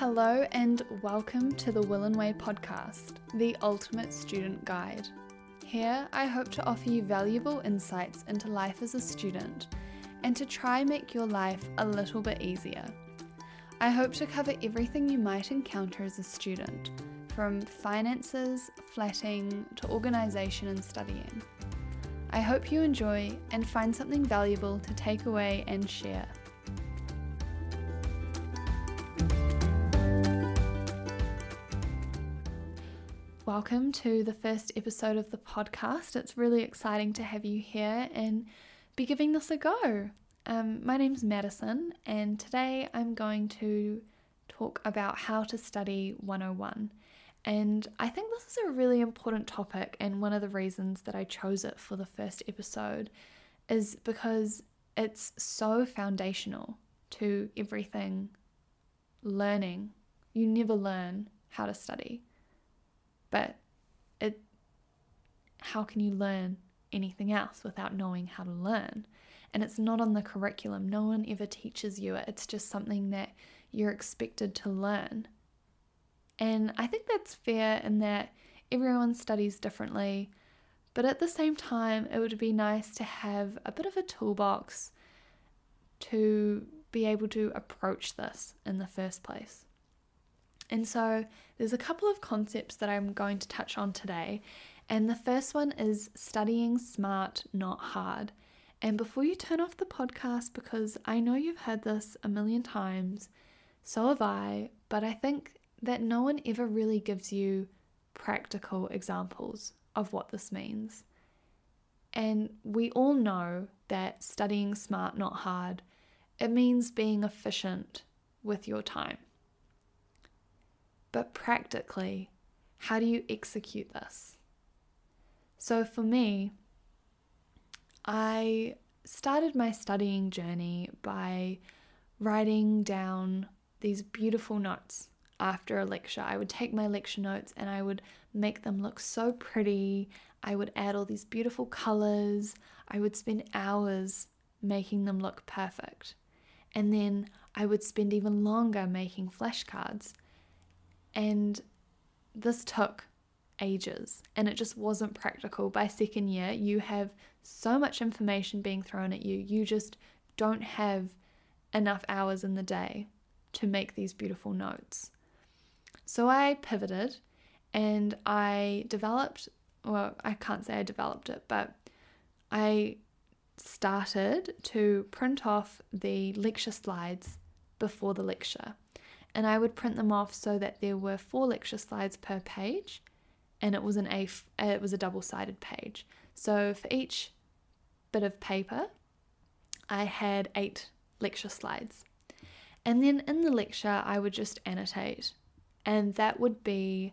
Hello, and welcome to the Will and Way podcast, the ultimate student guide. Here, I hope to offer you valuable insights into life as a student and to try make your life a little bit easier. I hope to cover everything you might encounter as a student, from finances, flatting, to organisation and studying. I hope you enjoy and find something valuable to take away and share. Welcome to the first episode of the podcast. It's really exciting to have you here and be giving this a go. Um, my name's Madison, and today I'm going to talk about how to study 101. And I think this is a really important topic, and one of the reasons that I chose it for the first episode is because it's so foundational to everything learning. You never learn how to study, but it how can you learn anything else without knowing how to learn? And it's not on the curriculum. No one ever teaches you it. It's just something that you're expected to learn. And I think that's fair in that everyone studies differently, but at the same time, it would be nice to have a bit of a toolbox to be able to approach this in the first place. And so, there's a couple of concepts that I'm going to touch on today. And the first one is studying smart, not hard. And before you turn off the podcast, because I know you've heard this a million times, so have I, but I think that no one ever really gives you practical examples of what this means. And we all know that studying smart, not hard, it means being efficient with your time. But practically, how do you execute this? So for me, I started my studying journey by writing down these beautiful notes after a lecture. I would take my lecture notes and I would make them look so pretty. I would add all these beautiful colors. I would spend hours making them look perfect. And then I would spend even longer making flashcards. And this took ages and it just wasn't practical. By second year, you have so much information being thrown at you, you just don't have enough hours in the day to make these beautiful notes. So I pivoted and I developed, well, I can't say I developed it, but I started to print off the lecture slides before the lecture. And I would print them off so that there were four lecture slides per page and it was an a uh, it was a double-sided page. So for each bit of paper, I had eight lecture slides. And then in the lecture, I would just annotate and that would be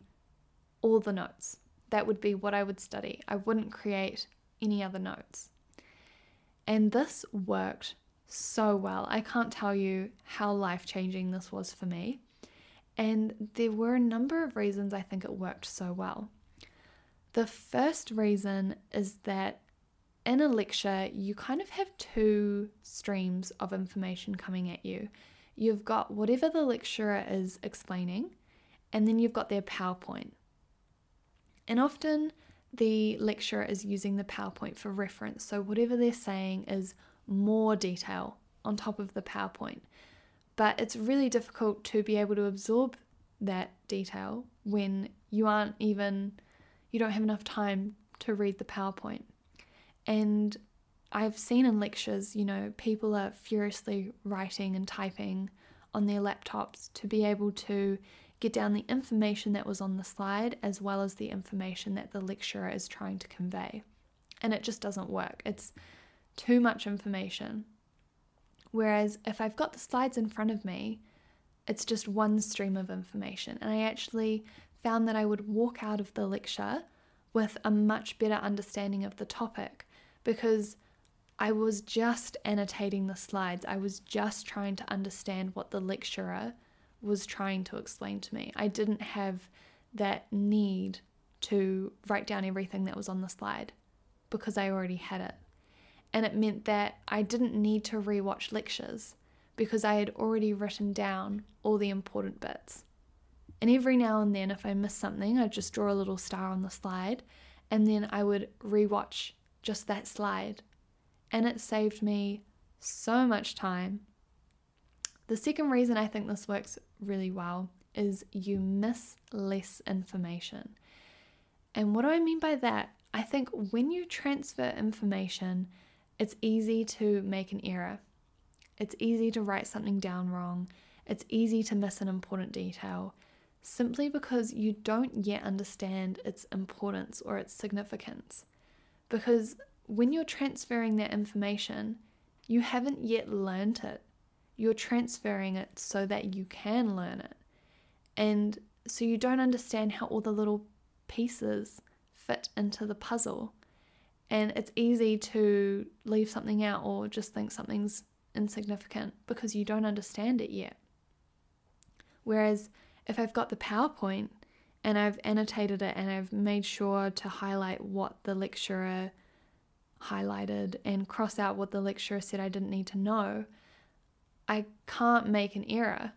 all the notes. That would be what I would study. I wouldn't create any other notes. And this worked so well. I can't tell you how life changing this was for me. And there were a number of reasons I think it worked so well. The first reason is that in a lecture, you kind of have two streams of information coming at you. You've got whatever the lecturer is explaining, and then you've got their PowerPoint. And often the lecturer is using the PowerPoint for reference, so whatever they're saying is more detail on top of the PowerPoint. But it's really difficult to be able to absorb that detail when you aren't even, you don't have enough time to read the PowerPoint. And I've seen in lectures, you know, people are furiously writing and typing on their laptops to be able to get down the information that was on the slide as well as the information that the lecturer is trying to convey. And it just doesn't work. It's too much information. Whereas if I've got the slides in front of me, it's just one stream of information. And I actually found that I would walk out of the lecture with a much better understanding of the topic because I was just annotating the slides. I was just trying to understand what the lecturer was trying to explain to me. I didn't have that need to write down everything that was on the slide because I already had it. And it meant that I didn't need to rewatch lectures because I had already written down all the important bits. And every now and then, if I missed something, I'd just draw a little star on the slide and then I would rewatch just that slide. And it saved me so much time. The second reason I think this works really well is you miss less information. And what do I mean by that? I think when you transfer information, it's easy to make an error. It's easy to write something down wrong. It's easy to miss an important detail simply because you don't yet understand its importance or its significance. Because when you're transferring that information, you haven't yet learned it. You're transferring it so that you can learn it. And so you don't understand how all the little pieces fit into the puzzle. And it's easy to leave something out or just think something's insignificant because you don't understand it yet. Whereas if I've got the PowerPoint and I've annotated it and I've made sure to highlight what the lecturer highlighted and cross out what the lecturer said I didn't need to know, I can't make an error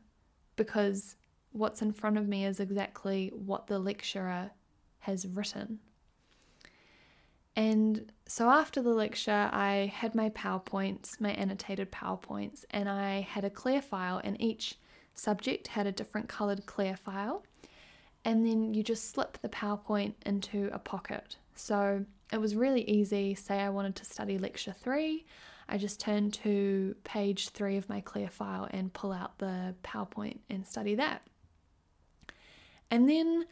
because what's in front of me is exactly what the lecturer has written. And so after the lecture, I had my PowerPoints, my annotated PowerPoints, and I had a clear file, and each subject had a different colored clear file. And then you just slip the PowerPoint into a pocket. So it was really easy. Say I wanted to study lecture three, I just turn to page three of my clear file and pull out the PowerPoint and study that. And then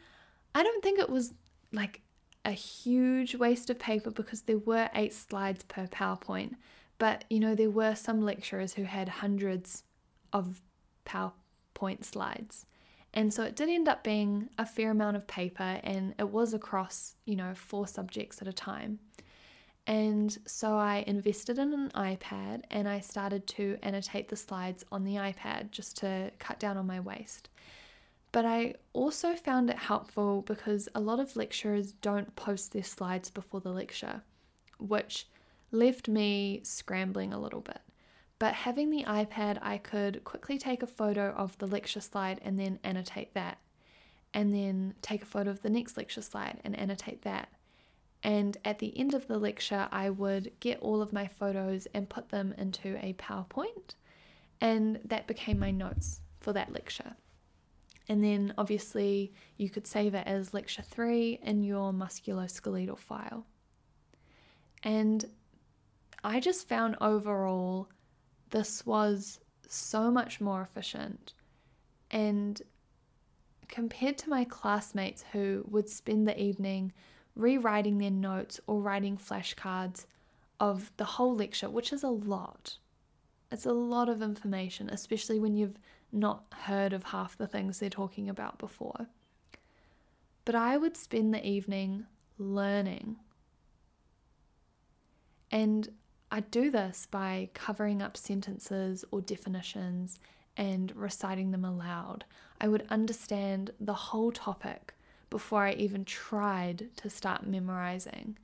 I don't think it was like a huge waste of paper because there were eight slides per PowerPoint. But you know, there were some lecturers who had hundreds of PowerPoint slides. And so it did end up being a fair amount of paper and it was across, you know, four subjects at a time. And so I invested in an iPad and I started to annotate the slides on the iPad just to cut down on my waste. But I also found it helpful because a lot of lecturers don't post their slides before the lecture, which left me scrambling a little bit. But having the iPad, I could quickly take a photo of the lecture slide and then annotate that. And then take a photo of the next lecture slide and annotate that. And at the end of the lecture, I would get all of my photos and put them into a PowerPoint. And that became my notes for that lecture. And then obviously you could save it as lecture three in your musculoskeletal file. And I just found overall this was so much more efficient. And compared to my classmates who would spend the evening rewriting their notes or writing flashcards of the whole lecture, which is a lot. It's a lot of information, especially when you've not heard of half the things they're talking about before. But I would spend the evening learning. And I'd do this by covering up sentences or definitions and reciting them aloud. I would understand the whole topic before I even tried to start memorizing.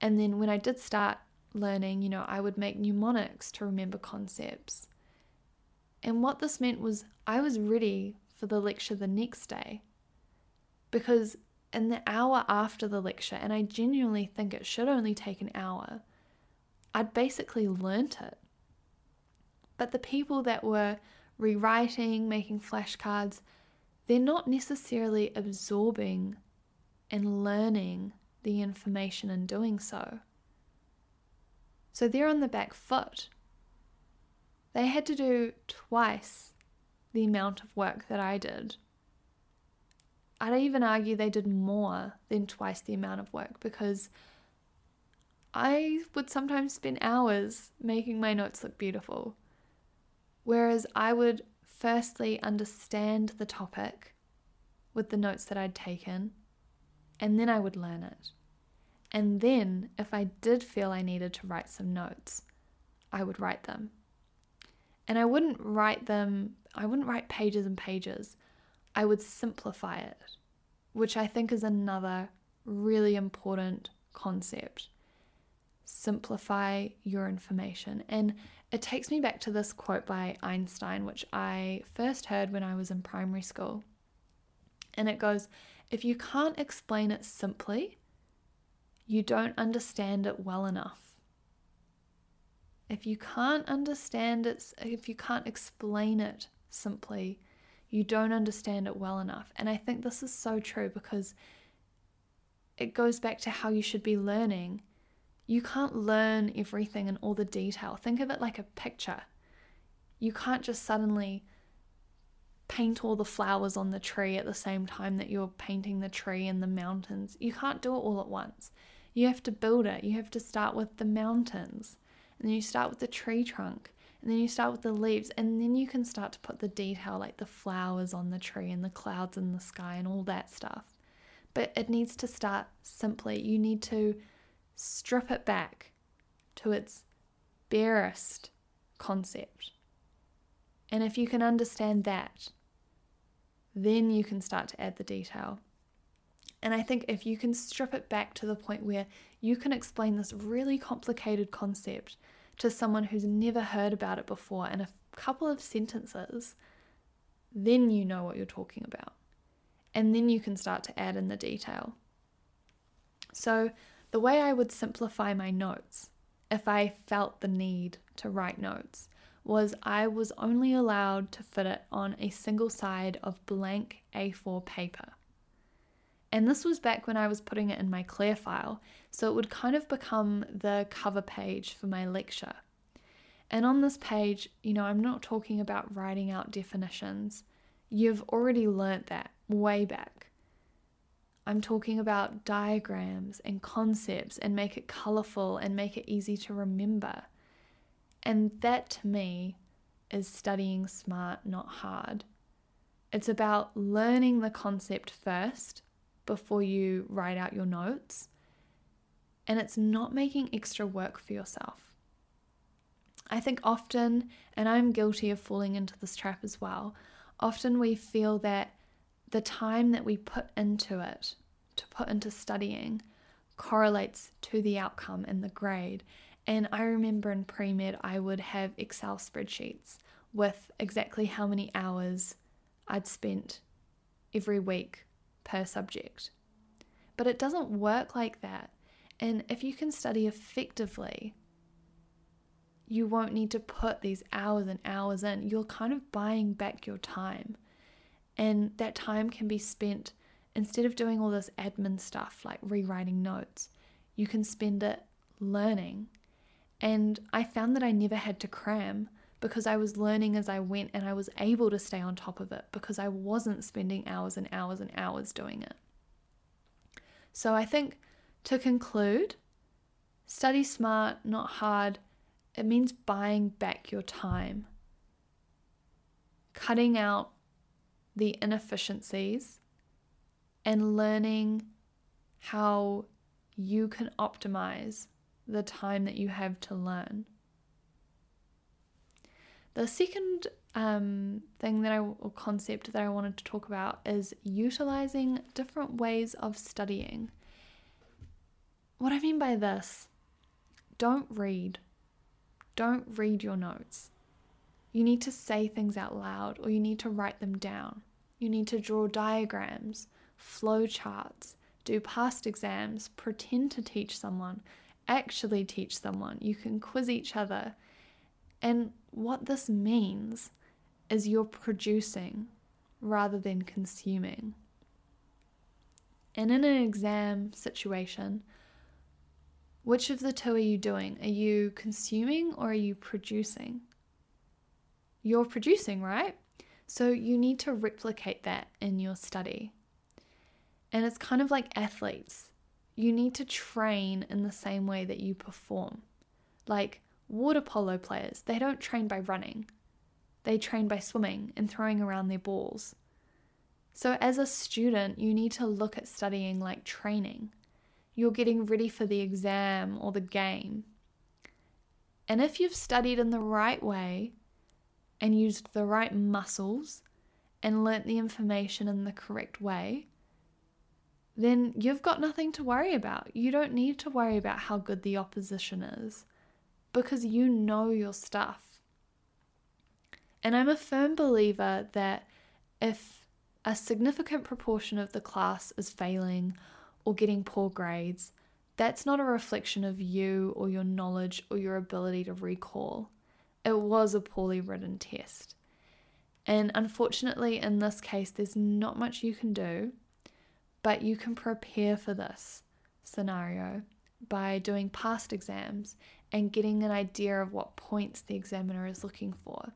And then when I did start learning, you know, I would make mnemonics to remember concepts. And what this meant was I was ready for the lecture the next day. Because in the hour after the lecture, and I genuinely think it should only take an hour, I'd basically learnt it. But the people that were rewriting, making flashcards, they're not necessarily absorbing and learning the information in doing so. So they're on the back foot they had to do twice the amount of work that I did. I'd even argue they did more than twice the amount of work because I would sometimes spend hours making my notes look beautiful. Whereas I would firstly understand the topic with the notes that I'd taken, and then I would learn it. And then, if I did feel I needed to write some notes, I would write them. And I wouldn't write them, I wouldn't write pages and pages. I would simplify it, which I think is another really important concept. Simplify your information. And it takes me back to this quote by Einstein, which I first heard when I was in primary school. And it goes, If you can't explain it simply, you don't understand it well enough. If you can't understand it, if you can't explain it simply, you don't understand it well enough. And I think this is so true because it goes back to how you should be learning you can't learn everything in all the detail. Think of it like a picture. You can't just suddenly paint all the flowers on the tree at the same time that you're painting the tree and the mountains. You can't do it all at once. You have to build it. You have to start with the mountains, and then you start with the tree trunk, and then you start with the leaves, and then you can start to put the detail like the flowers on the tree and the clouds in the sky and all that stuff. But it needs to start simply. You need to strip it back to its barest concept. And if you can understand that, then you can start to add the detail. And I think if you can strip it back to the point where you can explain this really complicated concept to someone who's never heard about it before in a couple of sentences, then you know what you're talking about. And then you can start to add in the detail. So, the way I would simplify my notes, if I felt the need to write notes, was I was only allowed to fit it on a single side of blank A4 paper. And this was back when I was putting it in my clear file, so it would kind of become the cover page for my lecture. And on this page, you know, I'm not talking about writing out definitions. You've already learnt that way back. I'm talking about diagrams and concepts and make it colorful and make it easy to remember. And that to me is studying smart, not hard. It's about learning the concept first before you write out your notes. And it's not making extra work for yourself. I think often, and I'm guilty of falling into this trap as well, often we feel that the time that we put into it, to put into studying, correlates to the outcome and the grade. And I remember in pre med, I would have Excel spreadsheets with exactly how many hours I'd spent every week per subject. But it doesn't work like that. And if you can study effectively, you won't need to put these hours and hours in. You're kind of buying back your time. And that time can be spent instead of doing all this admin stuff like rewriting notes, you can spend it learning. And I found that I never had to cram because I was learning as I went and I was able to stay on top of it because I wasn't spending hours and hours and hours doing it. So I think to conclude, study smart, not hard. It means buying back your time, cutting out the inefficiencies and learning how you can optimize the time that you have to learn. The second um, thing that I or concept that I wanted to talk about is utilizing different ways of studying. What I mean by this, don't read. Don't read your notes. You need to say things out loud or you need to write them down. You need to draw diagrams, flow charts, do past exams, pretend to teach someone, actually teach someone. You can quiz each other. And what this means is you're producing rather than consuming. And in an exam situation, which of the two are you doing? Are you consuming or are you producing? you're producing, right? So you need to replicate that in your study. And it's kind of like athletes. You need to train in the same way that you perform. Like water polo players, they don't train by running, they train by swimming and throwing around their balls. So, as a student, you need to look at studying like training. You're getting ready for the exam or the game. And if you've studied in the right way, and used the right muscles and learnt the information in the correct way, then you've got nothing to worry about. You don't need to worry about how good the opposition is because you know your stuff. And I'm a firm believer that if a significant proportion of the class is failing or getting poor grades, that's not a reflection of you or your knowledge or your ability to recall. It was a poorly written test. And unfortunately, in this case, there's not much you can do, but you can prepare for this scenario by doing past exams and getting an idea of what points the examiner is looking for.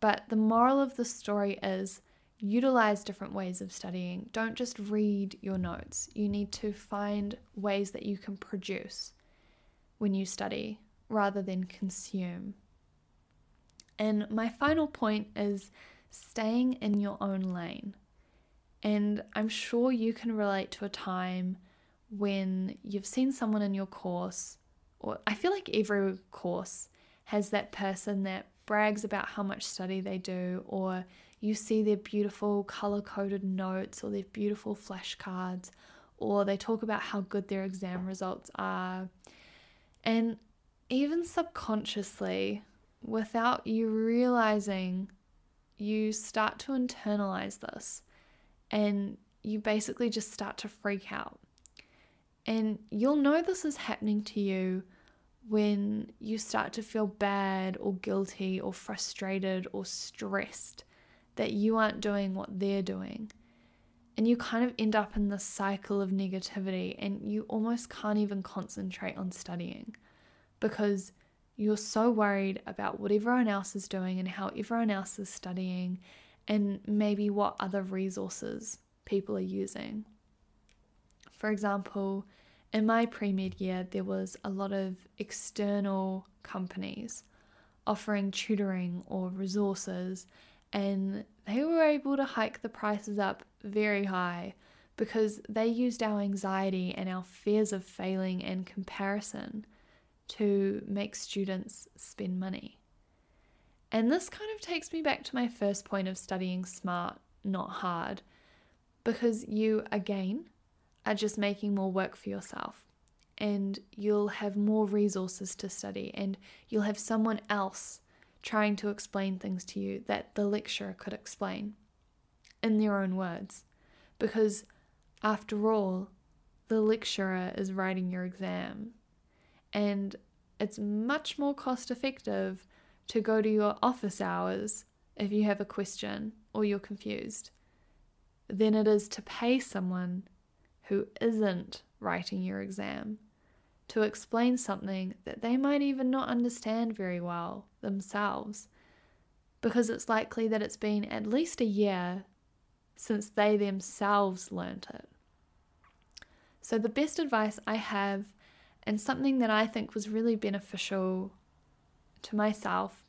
But the moral of the story is utilize different ways of studying. Don't just read your notes. You need to find ways that you can produce when you study rather than consume. And my final point is staying in your own lane. And I'm sure you can relate to a time when you've seen someone in your course, or I feel like every course has that person that brags about how much study they do, or you see their beautiful color coded notes or their beautiful flashcards, or they talk about how good their exam results are. And even subconsciously, without you realizing, you start to internalize this and you basically just start to freak out. And you'll know this is happening to you when you start to feel bad or guilty or frustrated or stressed that you aren't doing what they're doing. And you kind of end up in this cycle of negativity and you almost can't even concentrate on studying because you're so worried about what everyone else is doing and how everyone else is studying and maybe what other resources people are using. For example, in my pre med year, there was a lot of external companies offering tutoring or resources and they were able to hike the prices up very high because they used our anxiety and our fears of failing and comparison to make students spend money. And this kind of takes me back to my first point of studying smart, not hard, because you, again, are just making more work for yourself and you'll have more resources to study and you'll have someone else trying to explain things to you that the lecturer could explain in their own words. Because after all, the lecturer is writing your exam. And it's much more cost effective to go to your office hours if you have a question or you're confused than it is to pay someone who isn't writing your exam to explain something that they might even not understand very well themselves, because it's likely that it's been at least a year since they themselves learnt it. So, the best advice I have, and something that I think was really beneficial to myself,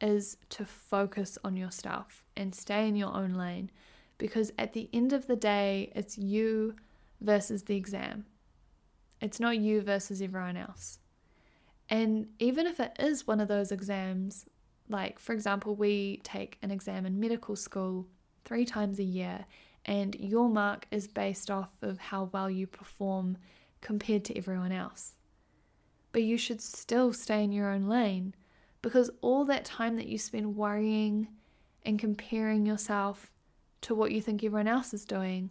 is to focus on your stuff and stay in your own lane because at the end of the day, it's you versus the exam. It's not you versus everyone else. And even if it is one of those exams, like for example, we take an exam in medical school three times a year, and your mark is based off of how well you perform compared to everyone else. But you should still stay in your own lane because all that time that you spend worrying and comparing yourself to what you think everyone else is doing,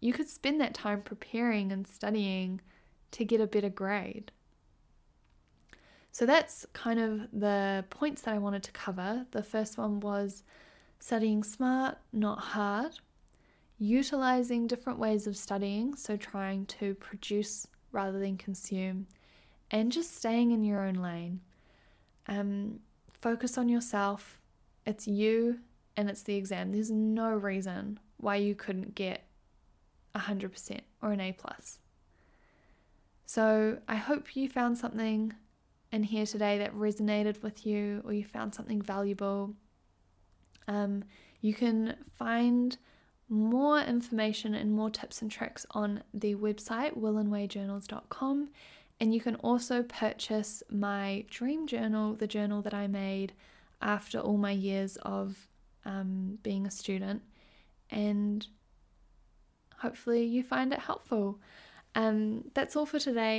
you could spend that time preparing and studying to get a better grade. So that's kind of the points that I wanted to cover. The first one was studying smart, not hard, utilizing different ways of studying, so trying to produce rather than consume, and just staying in your own lane. Um, focus on yourself. It's you and it's the exam. There's no reason why you couldn't get 100% or an A plus. So I hope you found something in here today that resonated with you or you found something valuable. Um, you can find more information and more tips and tricks on the website willandwayjournals.com and you can also purchase my dream journal, the journal that I made after all my years of um, being a student, and hopefully you find it helpful. Um, that's all for today.